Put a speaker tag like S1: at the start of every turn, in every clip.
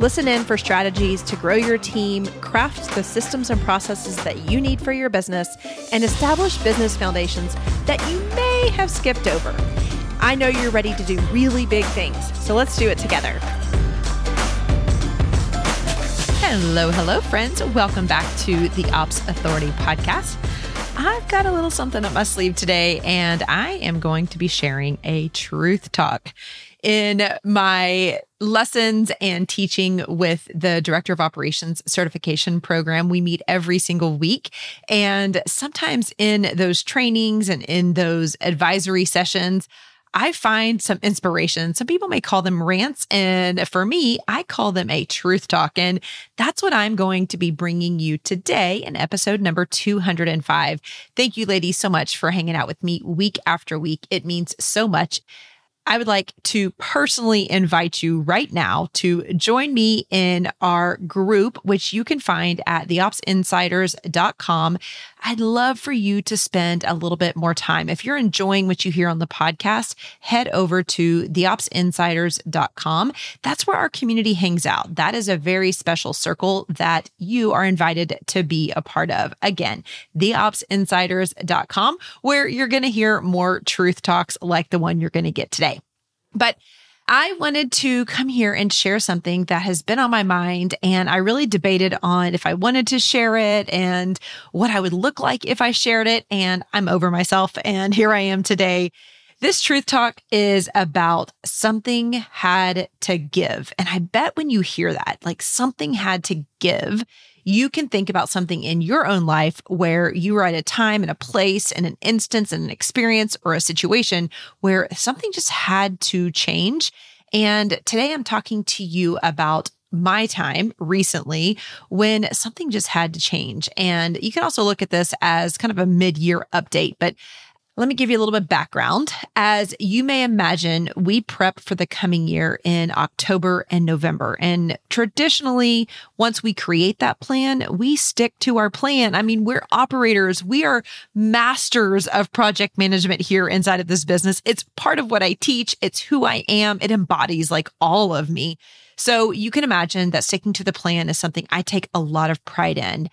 S1: Listen in for strategies to grow your team, craft the systems and processes that you need for your business, and establish business foundations that you may have skipped over. I know you're ready to do really big things, so let's do it together. Hello, hello, friends. Welcome back to the Ops Authority podcast. I've got a little something up my sleeve today, and I am going to be sharing a truth talk in my lessons and teaching with the director of operations certification program. We meet every single week. And sometimes in those trainings and in those advisory sessions, I find some inspiration. Some people may call them rants. And for me, I call them a truth talk. And that's what I'm going to be bringing you today in episode number 205. Thank you, ladies, so much for hanging out with me week after week. It means so much. I would like to personally invite you right now to join me in our group, which you can find at theopsinsiders.com. I'd love for you to spend a little bit more time. If you're enjoying what you hear on the podcast, head over to theopsinsiders.com. That's where our community hangs out. That is a very special circle that you are invited to be a part of. Again, theopsinsiders.com, where you're going to hear more truth talks like the one you're going to get today. But I wanted to come here and share something that has been on my mind. And I really debated on if I wanted to share it and what I would look like if I shared it. And I'm over myself. And here I am today. This truth talk is about something had to give. And I bet when you hear that, like something had to give, you can think about something in your own life where you are at a time and a place and an instance and an experience or a situation where something just had to change. And today I'm talking to you about my time recently when something just had to change. And you can also look at this as kind of a mid year update, but let me give you a little bit of background. As you may imagine, we prep for the coming year in October and November. And traditionally, once we create that plan, we stick to our plan. I mean, we're operators, we are masters of project management here inside of this business. It's part of what I teach, it's who I am, it embodies like all of me. So you can imagine that sticking to the plan is something I take a lot of pride in.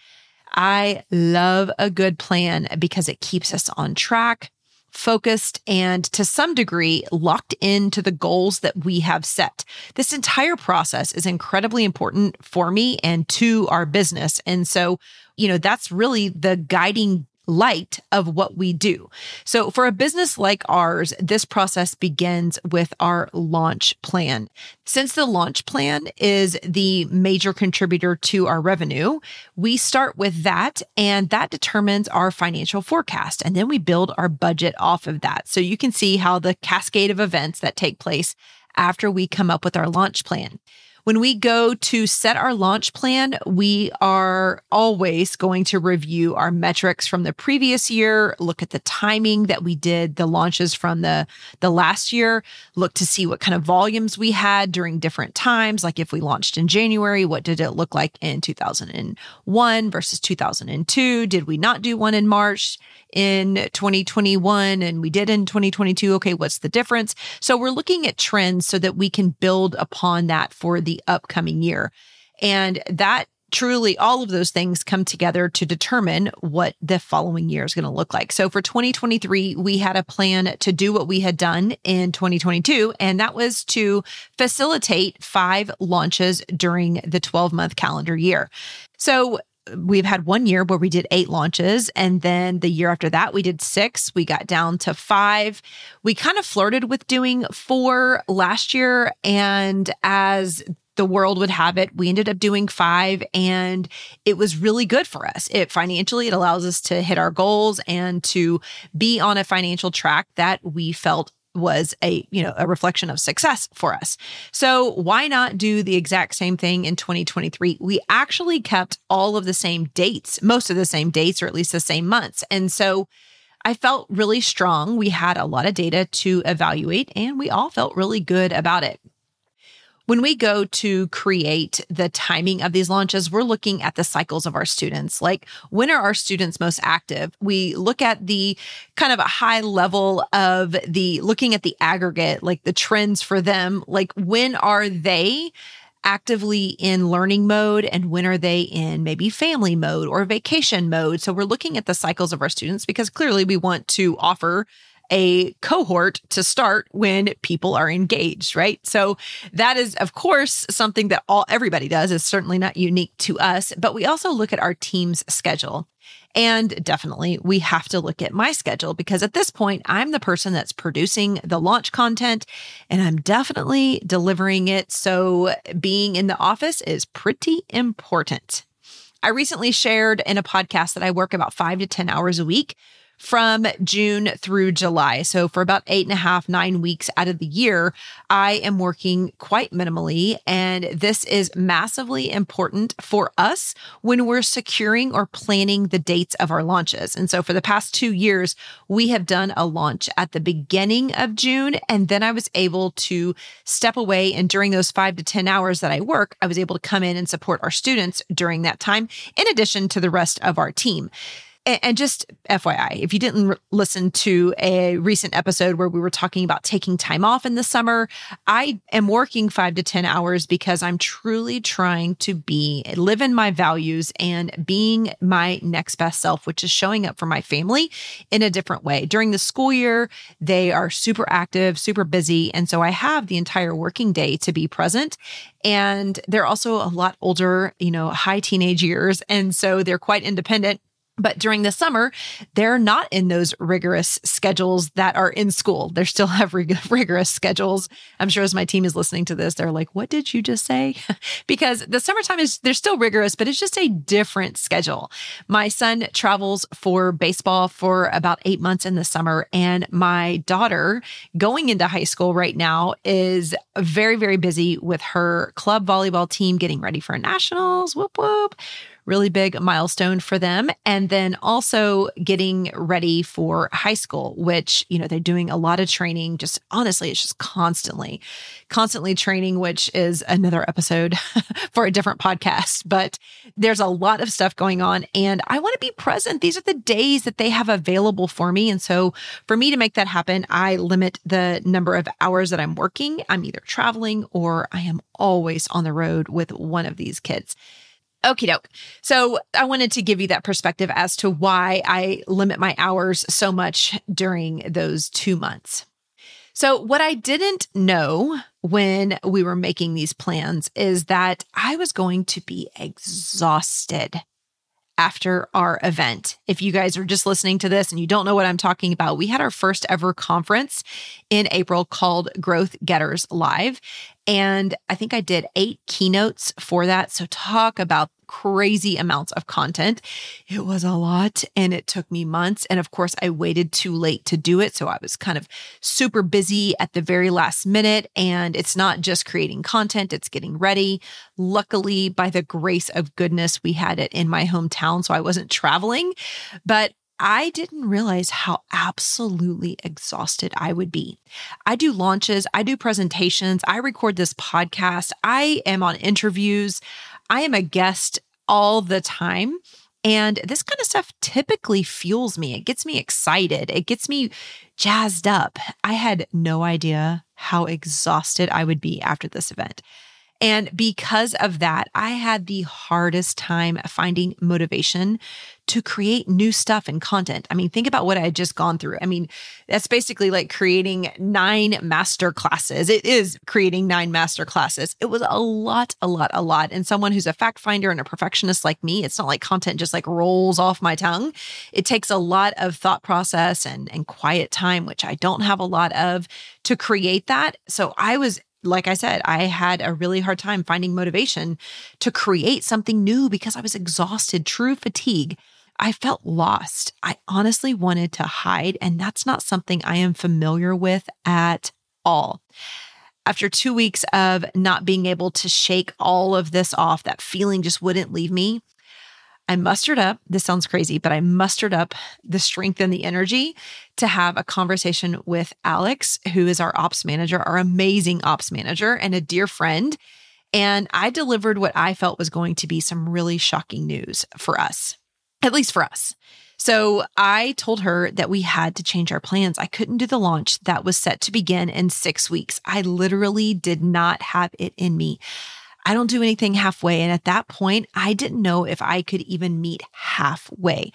S1: I love a good plan because it keeps us on track focused, and to some degree locked into the goals that we have set. This entire process is incredibly important for me and to our business. And so, you know, that's really the guiding light of what we do. So, for a business like ours, this process begins with our launch plan. Since the launch plan is the major contributor to our revenue, we start with that and that determines our financial forecast. And then we build our budget off of that. So, you can see how the cascade of events that take place after we come up with our launch plan. When we go to set our launch plan, we are always going to review our metrics from the previous year, look at the timing that we did the launches from the, the last year, look to see what kind of volumes we had during different times. Like if we launched in January, what did it look like in 2001 versus 2002? Did we not do one in March? In 2021 and we did in 2022. Okay, what's the difference? So we're looking at trends so that we can build upon that for the upcoming year. And that truly all of those things come together to determine what the following year is going to look like. So for 2023, we had a plan to do what we had done in 2022, and that was to facilitate five launches during the 12 month calendar year. So we've had one year where we did eight launches. And then the year after that, we did six. We got down to five. We kind of flirted with doing four last year. And as the world would have it, we ended up doing five and it was really good for us. It financially, it allows us to hit our goals and to be on a financial track that we felt was a, you know, a reflection of success for us. So why not do the exact same thing in 2023? We actually kept all of the same dates, most of the same dates, or at least the same months. And so I felt really strong. We had a lot of data to evaluate and we all felt really good about it. When we go to create the timing of these launches, we're looking at the cycles of our students. Like when are our students most active? We look at the kind of a high level of the looking at the aggregate, like the trends for them. Like when are they actively in learning mode and when are they in maybe family mode or vacation mode. So we're looking at the cycles of our students because clearly we want to offer a cohort to start when people are engaged, right? So that is of course something that all everybody does is certainly not unique to us, but we also look at our team's schedule. And definitely, we have to look at my schedule because at this point, I'm the person that's producing the launch content and I'm definitely delivering it. So being in the office is pretty important. I recently shared in a podcast that I work about five to 10 hours a week from June through July. So for about eight and a half, nine weeks out of the year, I am working quite minimally. And this is massively important for us when we're securing or planning the dates of our launches. And so for the past two years, we have done a launch at the beginning of June. And then I was able to step away. And during those five to 10 hours that I work, I was able to come in and support our students during that time, in addition to the rest of our team and just FYI, if you didn't listen to a recent episode where we were talking about taking time off in the summer, I am working five to 10 hours because I'm truly trying to be, live in my values and being my next best self, which is showing up for my family in a different way. During the school year, they are super active, super busy. And so I have the entire working day to be present. And they're also a lot older, you know, high teenage years. And so they're quite independent but during the summer, they're not in those rigorous schedules that are in school. They still have rig- rigorous schedules. I'm sure as my team is listening to this, they're like, what did you just say? because the summertime is, they're still rigorous, but it's just a different schedule. My son travels for baseball for about eight months in the summer. And my daughter going into high school right now is very, very busy with her club volleyball team getting ready for nationals. Whoop, whoop really big milestone for them. And then also getting ready for high school, which, you know, they're doing a lot of training. Just honestly, it's just constantly, constantly training, which is another episode for a different podcast. But there's a lot of stuff going on and I want to be present. These are the days that they have available for me. And so for me to make that happen, I limit the number of hours that I'm working. I'm either traveling or I am always on the road with one of these kids. Okie doke. So I wanted to give you that perspective as to why I limit my hours so much during those two months. So, what I didn't know when we were making these plans is that I was going to be exhausted after our event. If you guys are just listening to this and you don't know what I'm talking about, we had our first ever conference in April called Growth Getters Live. And I think I did eight keynotes for that. So, talk about crazy amounts of content. It was a lot and it took me months. And of course, I waited too late to do it. So I was kind of super busy at the very last minute. And it's not just creating content, it's getting ready. Luckily, by the grace of goodness, we had it in my hometown. So I wasn't traveling. But I didn't realize how absolutely exhausted I would be. I do launches, I do presentations, I record this podcast, I am on interviews. I am a guest all the time. And this kind of stuff typically fuels me. It gets me excited. It gets me jazzed up. I had no idea how exhausted I would be after this event. And because of that, I had the hardest time finding motivation to create new stuff and content. I mean, think about what I had just gone through. I mean, that's basically like creating nine master classes. It is creating nine master classes. It was a lot, a lot, a lot. And someone who's a fact finder and a perfectionist like me, it's not like content just like rolls off my tongue. It takes a lot of thought process and, and quiet time, which I don't have a lot of to create that. So I was like I said, I had a really hard time finding motivation to create something new because I was exhausted, true fatigue. I felt lost. I honestly wanted to hide, and that's not something I am familiar with at all. After two weeks of not being able to shake all of this off, that feeling just wouldn't leave me. I mustered up, this sounds crazy, but I mustered up the strength and the energy to have a conversation with Alex, who is our ops manager, our amazing ops manager, and a dear friend. And I delivered what I felt was going to be some really shocking news for us, at least for us. So I told her that we had to change our plans. I couldn't do the launch that was set to begin in six weeks. I literally did not have it in me. I don't do anything halfway. And at that point, I didn't know if I could even meet halfway.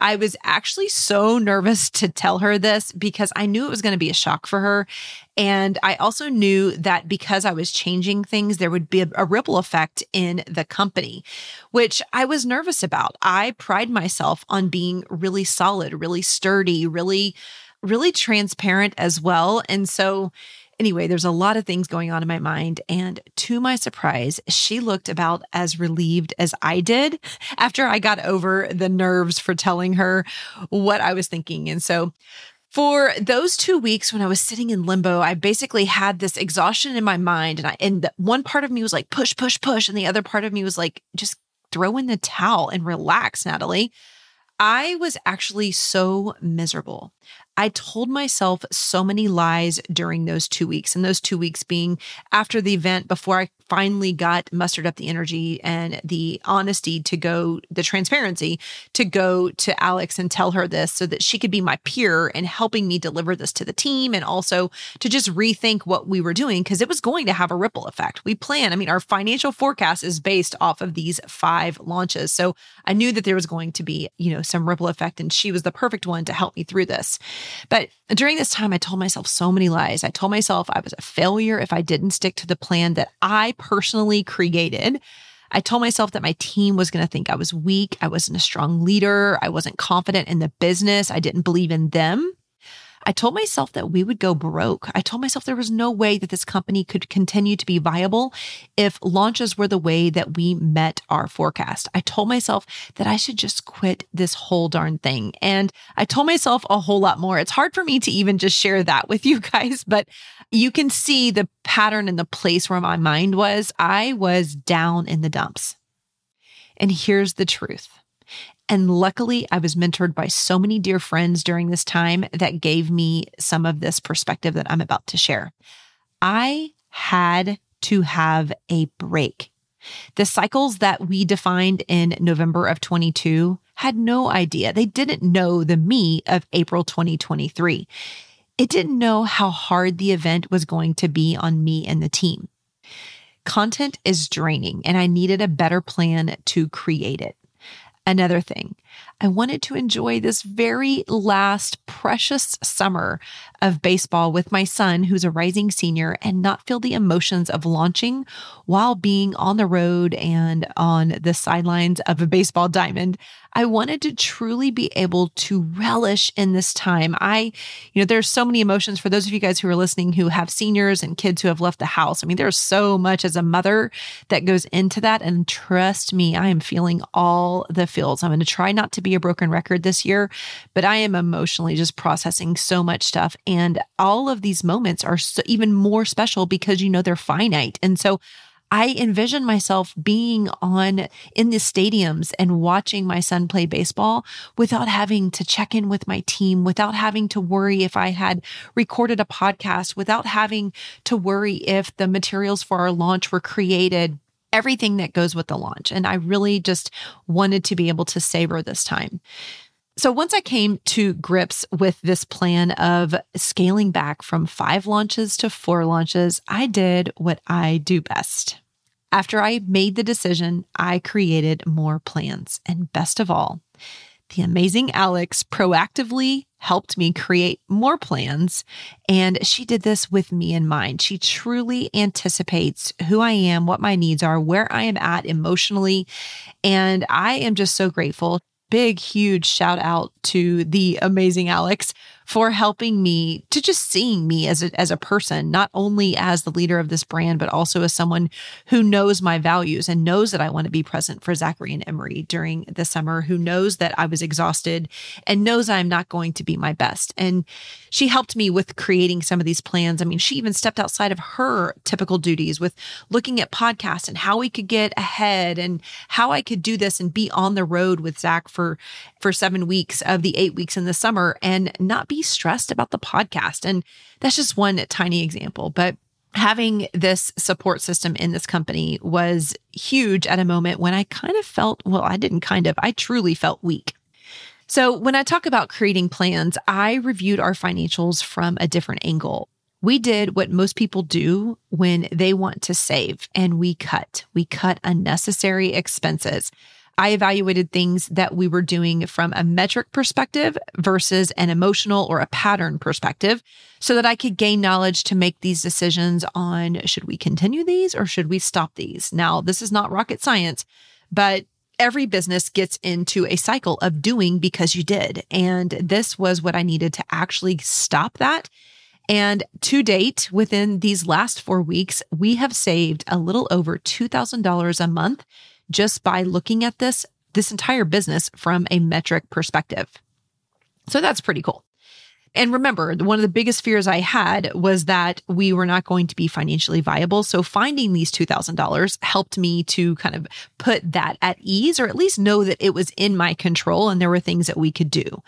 S1: I was actually so nervous to tell her this because I knew it was going to be a shock for her. And I also knew that because I was changing things, there would be a, a ripple effect in the company, which I was nervous about. I pride myself on being really solid, really sturdy, really, really transparent as well. And so, Anyway, there's a lot of things going on in my mind. And to my surprise, she looked about as relieved as I did after I got over the nerves for telling her what I was thinking. And so, for those two weeks when I was sitting in limbo, I basically had this exhaustion in my mind. And I, and one part of me was like, push, push, push. And the other part of me was like, just throw in the towel and relax, Natalie. I was actually so miserable. I told myself so many lies during those two weeks, and those two weeks being after the event before I finally got mustered up the energy and the honesty to go, the transparency to go to Alex and tell her this so that she could be my peer and helping me deliver this to the team and also to just rethink what we were doing because it was going to have a ripple effect. We plan, I mean, our financial forecast is based off of these five launches. So I knew that there was going to be, you know, some ripple effect, and she was the perfect one to help me through this. But during this time, I told myself so many lies. I told myself I was a failure if I didn't stick to the plan that I personally created. I told myself that my team was going to think I was weak. I wasn't a strong leader. I wasn't confident in the business. I didn't believe in them. I told myself that we would go broke. I told myself there was no way that this company could continue to be viable if launches were the way that we met our forecast. I told myself that I should just quit this whole darn thing. And I told myself a whole lot more. It's hard for me to even just share that with you guys, but you can see the pattern and the place where my mind was. I was down in the dumps. And here's the truth and luckily, I was mentored by so many dear friends during this time that gave me some of this perspective that I'm about to share. I had to have a break. The cycles that we defined in November of 22 had no idea. They didn't know the me of April 2023. It didn't know how hard the event was going to be on me and the team. Content is draining, and I needed a better plan to create it. Another thing, I wanted to enjoy this very last precious summer of baseball with my son, who's a rising senior, and not feel the emotions of launching while being on the road and on the sidelines of a baseball diamond. I wanted to truly be able to relish in this time. I, you know, there's so many emotions for those of you guys who are listening who have seniors and kids who have left the house. I mean, there's so much as a mother that goes into that. And trust me, I am feeling all the feels. I'm going to try not to be a broken record this year, but I am emotionally just processing so much stuff. And all of these moments are so, even more special because you know they're finite. And so I envision myself being on in the stadiums and watching my son play baseball without having to check in with my team, without having to worry if I had recorded a podcast, without having to worry if the materials for our launch were created everything that goes with the launch. And I really just wanted to be able to savor this time. So once I came to grips with this plan of scaling back from five launches to four launches, I did what I do best. After I made the decision, I created more plans. And best of all, the amazing Alex proactively helped me create more plans. And she did this with me in mind. She truly anticipates who I am, what my needs are, where I am at emotionally. And I am just so grateful. Big, huge shout out to the amazing Alex for helping me to just seeing me as a, as a person, not only as the leader of this brand, but also as someone who knows my values and knows that I want to be present for Zachary and Emery during the summer, who knows that I was exhausted and knows I'm not going to be my best. And she helped me with creating some of these plans. I mean, she even stepped outside of her typical duties with looking at podcasts and how we could get ahead and how I could do this and be on the road with Zach for for seven weeks of the eight weeks in the summer and not stressed about the podcast. And that's just one tiny example. But having this support system in this company was huge at a moment when I kind of felt, well, I didn't kind of, I truly felt weak. So, when I talk about creating plans, I reviewed our financials from a different angle. We did what most people do when they want to save, and we cut. We cut unnecessary expenses. I evaluated things that we were doing from a metric perspective versus an emotional or a pattern perspective so that I could gain knowledge to make these decisions on should we continue these or should we stop these. Now, this is not rocket science, but every business gets into a cycle of doing because you did. And this was what I needed to actually stop that. And to date, within these last four weeks, we have saved a little over $2,000 a month just by looking at this, this entire business from a metric perspective. So that's pretty cool. And remember, one of the biggest fears I had was that we were not going to be financially viable. So finding these $2,000 helped me to kind of put that at ease or at least know that it was in my control and there were things that we could do.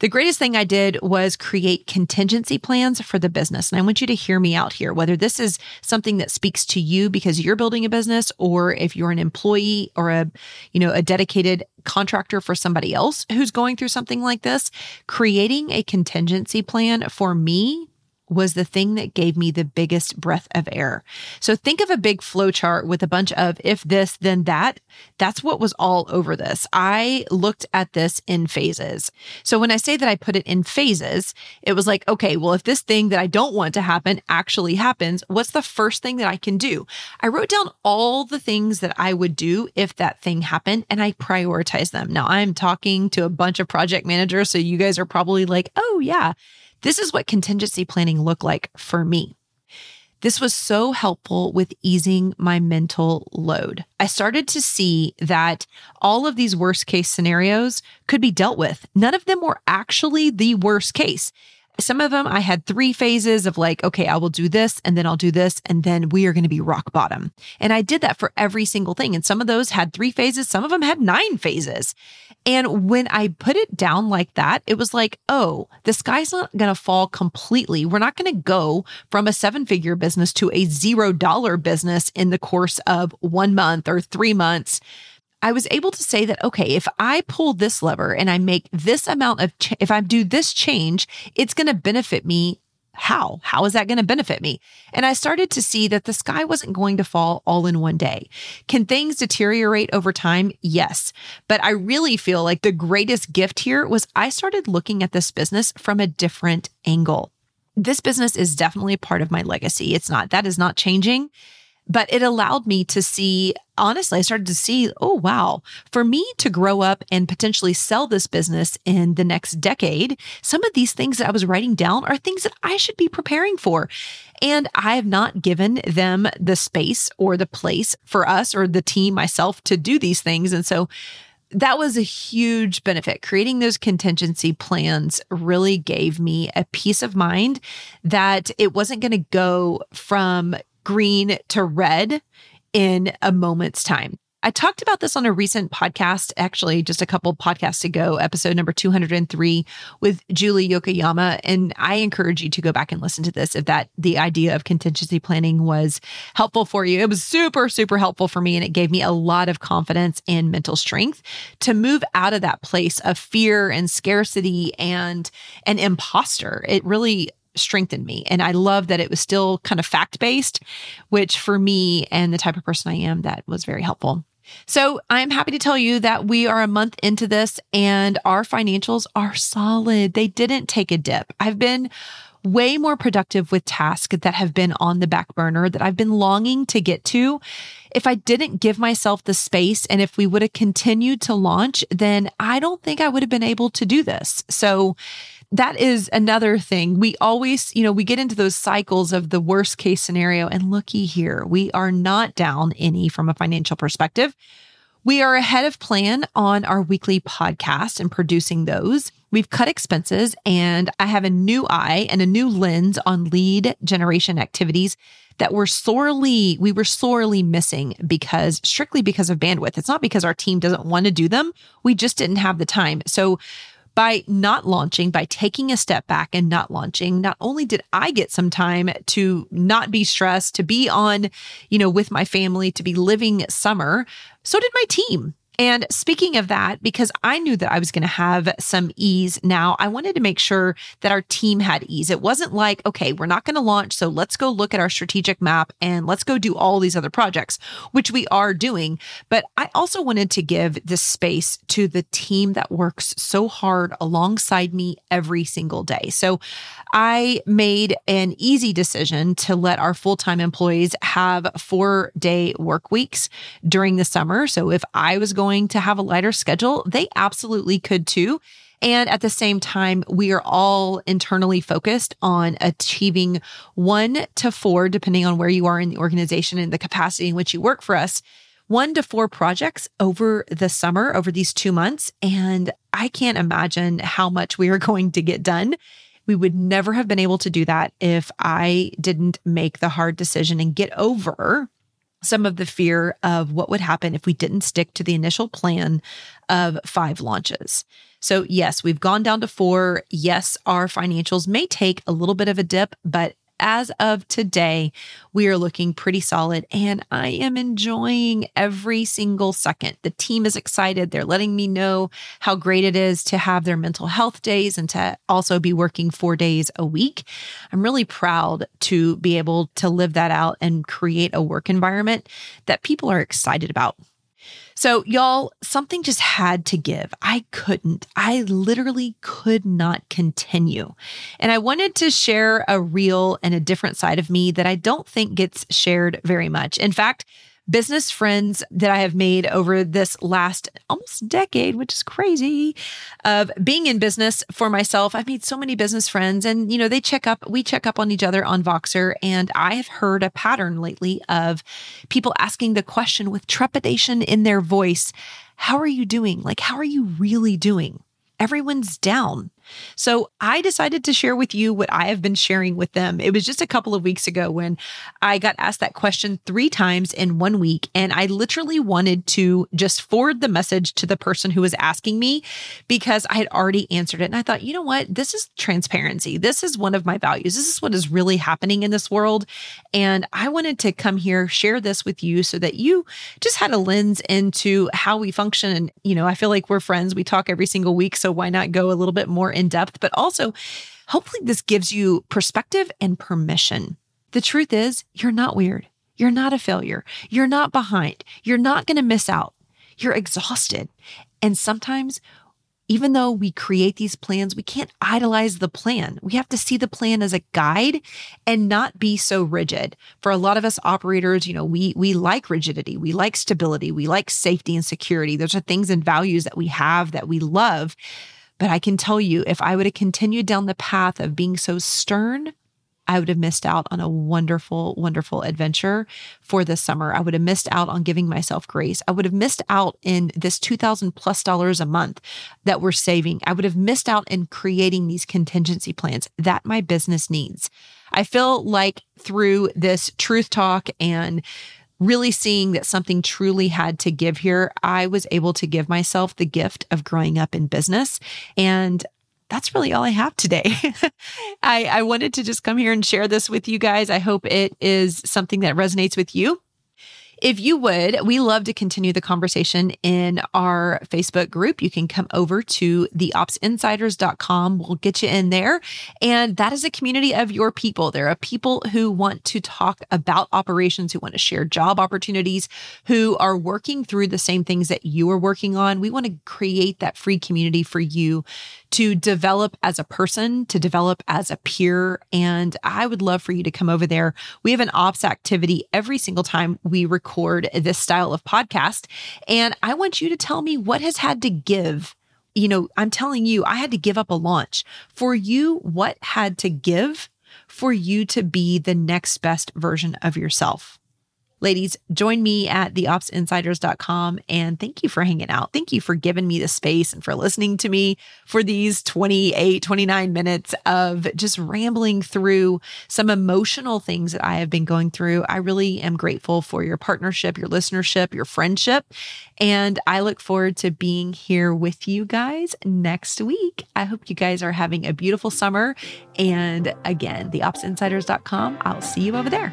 S1: The greatest thing I did was create contingency plans for the business. And I want you to hear me out here, whether this is something that speaks to you because you're building a business or if you're an employee or a, you know, a dedicated contractor for somebody else who's going through something like this, creating a contingency plan for me was the thing that gave me the biggest breath of air. So think of a big flow chart with a bunch of if this, then that. That's what was all over this. I looked at this in phases. So when I say that I put it in phases, it was like, okay, well, if this thing that I don't want to happen actually happens, what's the first thing that I can do? I wrote down all the things that I would do if that thing happened and I prioritized them. Now I'm talking to a bunch of project managers. So you guys are probably like, oh, yeah this is what contingency planning looked like for me. This was so helpful with easing my mental load. I started to see that all of these worst case scenarios could be dealt with. None of them were actually the worst case. Some of them I had three phases of like, okay, I will do this and then I'll do this and then we are going to be rock bottom. And I did that for every single thing. And some of those had three phases, some of them had nine phases. And when I put it down like that, it was like, oh, the sky's not going to fall completely. We're not going to go from a seven figure business to a zero dollar business in the course of one month or three months I was able to say that, okay, if I pull this lever and I make this amount of, ch- if I do this change, it's going to benefit me. How? How is that going to benefit me? And I started to see that the sky wasn't going to fall all in one day. Can things deteriorate over time? Yes. But I really feel like the greatest gift here was I started looking at this business from a different angle. This business is definitely a part of my legacy. It's not, that is not changing but it allowed me to see honestly, I started to see, oh, wow, for me to grow up and potentially sell this business in the next decade, some of these things that I was writing down are things that I should be preparing for. And I have not given them the space or the place for us or the team, myself, to do these things. And so, that was a huge benefit. Creating those contingency plans really gave me a peace of mind that it wasn't going to go from green to red in a moment's time. I talked about this on a recent podcast, actually, just a couple podcasts ago, episode number 203 with Julie Yokoyama. And I encourage you to go back and listen to this if that the idea of contingency planning was helpful for you. It was super, super helpful for me. And it gave me a lot of confidence and mental strength to move out of that place of fear and scarcity and an imposter. It really strengthened me. And I love that it was still kind of fact based, which for me and the type of person I am, that was very helpful. So I'm happy to tell you that we are a month into this and our financials are solid. They didn't take a dip. I've been way more productive with tasks that have been on the back burner that I've been longing to get to. If I didn't give myself the space and if we would have continued to launch, then I don't think I would have been able to do this. So that is another thing. We always, you know, we get into those cycles of the worst case scenario. And looky here, we are not down any from a financial perspective. We are ahead of plan on our weekly podcast and producing those. We've cut expenses and I have a new eye and a new lens on lead generation activities that were sorely, we were sorely missing because strictly because of bandwidth. It's not because our team doesn't want to do them. We just didn't have the time. So by not launching, by taking a step back and not launching, not only did I get some time to not be stressed, to be on, you know, with my family, to be living summer, so did my team. And speaking of that, because I knew that I was going to have some ease now, I wanted to make sure that our team had ease. It wasn't like, okay, we're not going to launch. So let's go look at our strategic map and let's go do all these other projects, which we are doing. But I also wanted to give this space to the team that works so hard alongside me every single day. So I made an easy decision to let our full time employees have four day work weeks during the summer. So if I was going to have a lighter schedule, they absolutely could too. And at the same time, we are all internally focused on achieving one to four, depending on where you are in the organization and the capacity in which you work for us, one to four projects over the summer, over these two months. And I can't imagine how much we are going to get done we would never have been able to do that if I didn't make the hard decision and get over some of the fear of what would happen if we didn't stick to the initial plan of five launches. So, yes, we've gone down to four. Yes, our financials may take a little bit of a dip, but as of today, we are looking pretty solid and I am enjoying every single second. The team is excited. They're letting me know how great it is to have their mental health days and to also be working four days a week. I'm really proud to be able to live that out and create a work environment that people are excited about. So, y'all, something just had to give. I couldn't. I literally could not continue. And I wanted to share a real and a different side of me that I don't think gets shared very much. In fact, business friends that I have made over this last almost decade, which is crazy, of being in business for myself. I've made so many business friends and, you know, they check up, we check up on each other on Voxer. And I have heard a pattern lately of people asking the question with trepidation in their voice How are you doing? Like, how are you really doing? Everyone's down. So I decided to share with you what I have been sharing with them. It was just a couple of weeks ago when I got asked that question three times in one week. And I literally wanted to just forward the message to the person who was asking me because I had already answered it. And I thought, you know what? This is transparency. This is one of my values. This is what is really happening in this world. And I wanted to come here, share this with you so that you just had a lens into how we function. And, you know, I feel like we're friends. We talk every single week. So why not go a little bit more in depth, but also hopefully this gives you perspective and permission. The truth is, you're not weird. You're not a failure. You're not behind. You're not going to miss out. You're exhausted. And sometimes, even though we create these plans, we can't idolize the plan. We have to see the plan as a guide and not be so rigid. For a lot of us operators, you know, we we like rigidity, we like stability, we like safety and security. Those are things and values that we have that we love. But I can tell you, if I would have continued down the path of being so stern, I would have missed out on a wonderful, wonderful adventure for this summer. I would have missed out on giving myself grace. I would have missed out in this 2000 plus dollars a month that we're saving. I would have missed out in creating these contingency plans that my business needs. I feel like through this truth talk and really seeing that something truly had to give here, I was able to give myself the gift of growing up in business. And that's really all I have today. I, I wanted to just come here and share this with you guys. I hope it is something that resonates with you. If you would, we love to continue the conversation in our Facebook group. You can come over to theopsinsiders.com. We'll get you in there. And that is a community of your people. There are people who want to talk about operations, who want to share job opportunities, who are working through the same things that you are working on. We want to create that free community for you to develop as a person, to develop as a peer. And I would love for you to come over there. We have an ops activity every single time we record this style of podcast. And I want you to tell me what has had to give You know, I'm telling you, I had to give up a launch. For you, what had to give for you to be the next best version of yourself? Ladies, join me at theopsinsiders.com and thank you for hanging out. Thank you for giving me the space and for listening to me for these 28, 29 minutes of just rambling through some emotional things that I have been going through. I really am grateful for your partnership, your listenership, your friendship. And I look forward to being here with you guys next week. I hope you guys are having a beautiful summer. And again, theopsinsiders.com. I'll see you over there.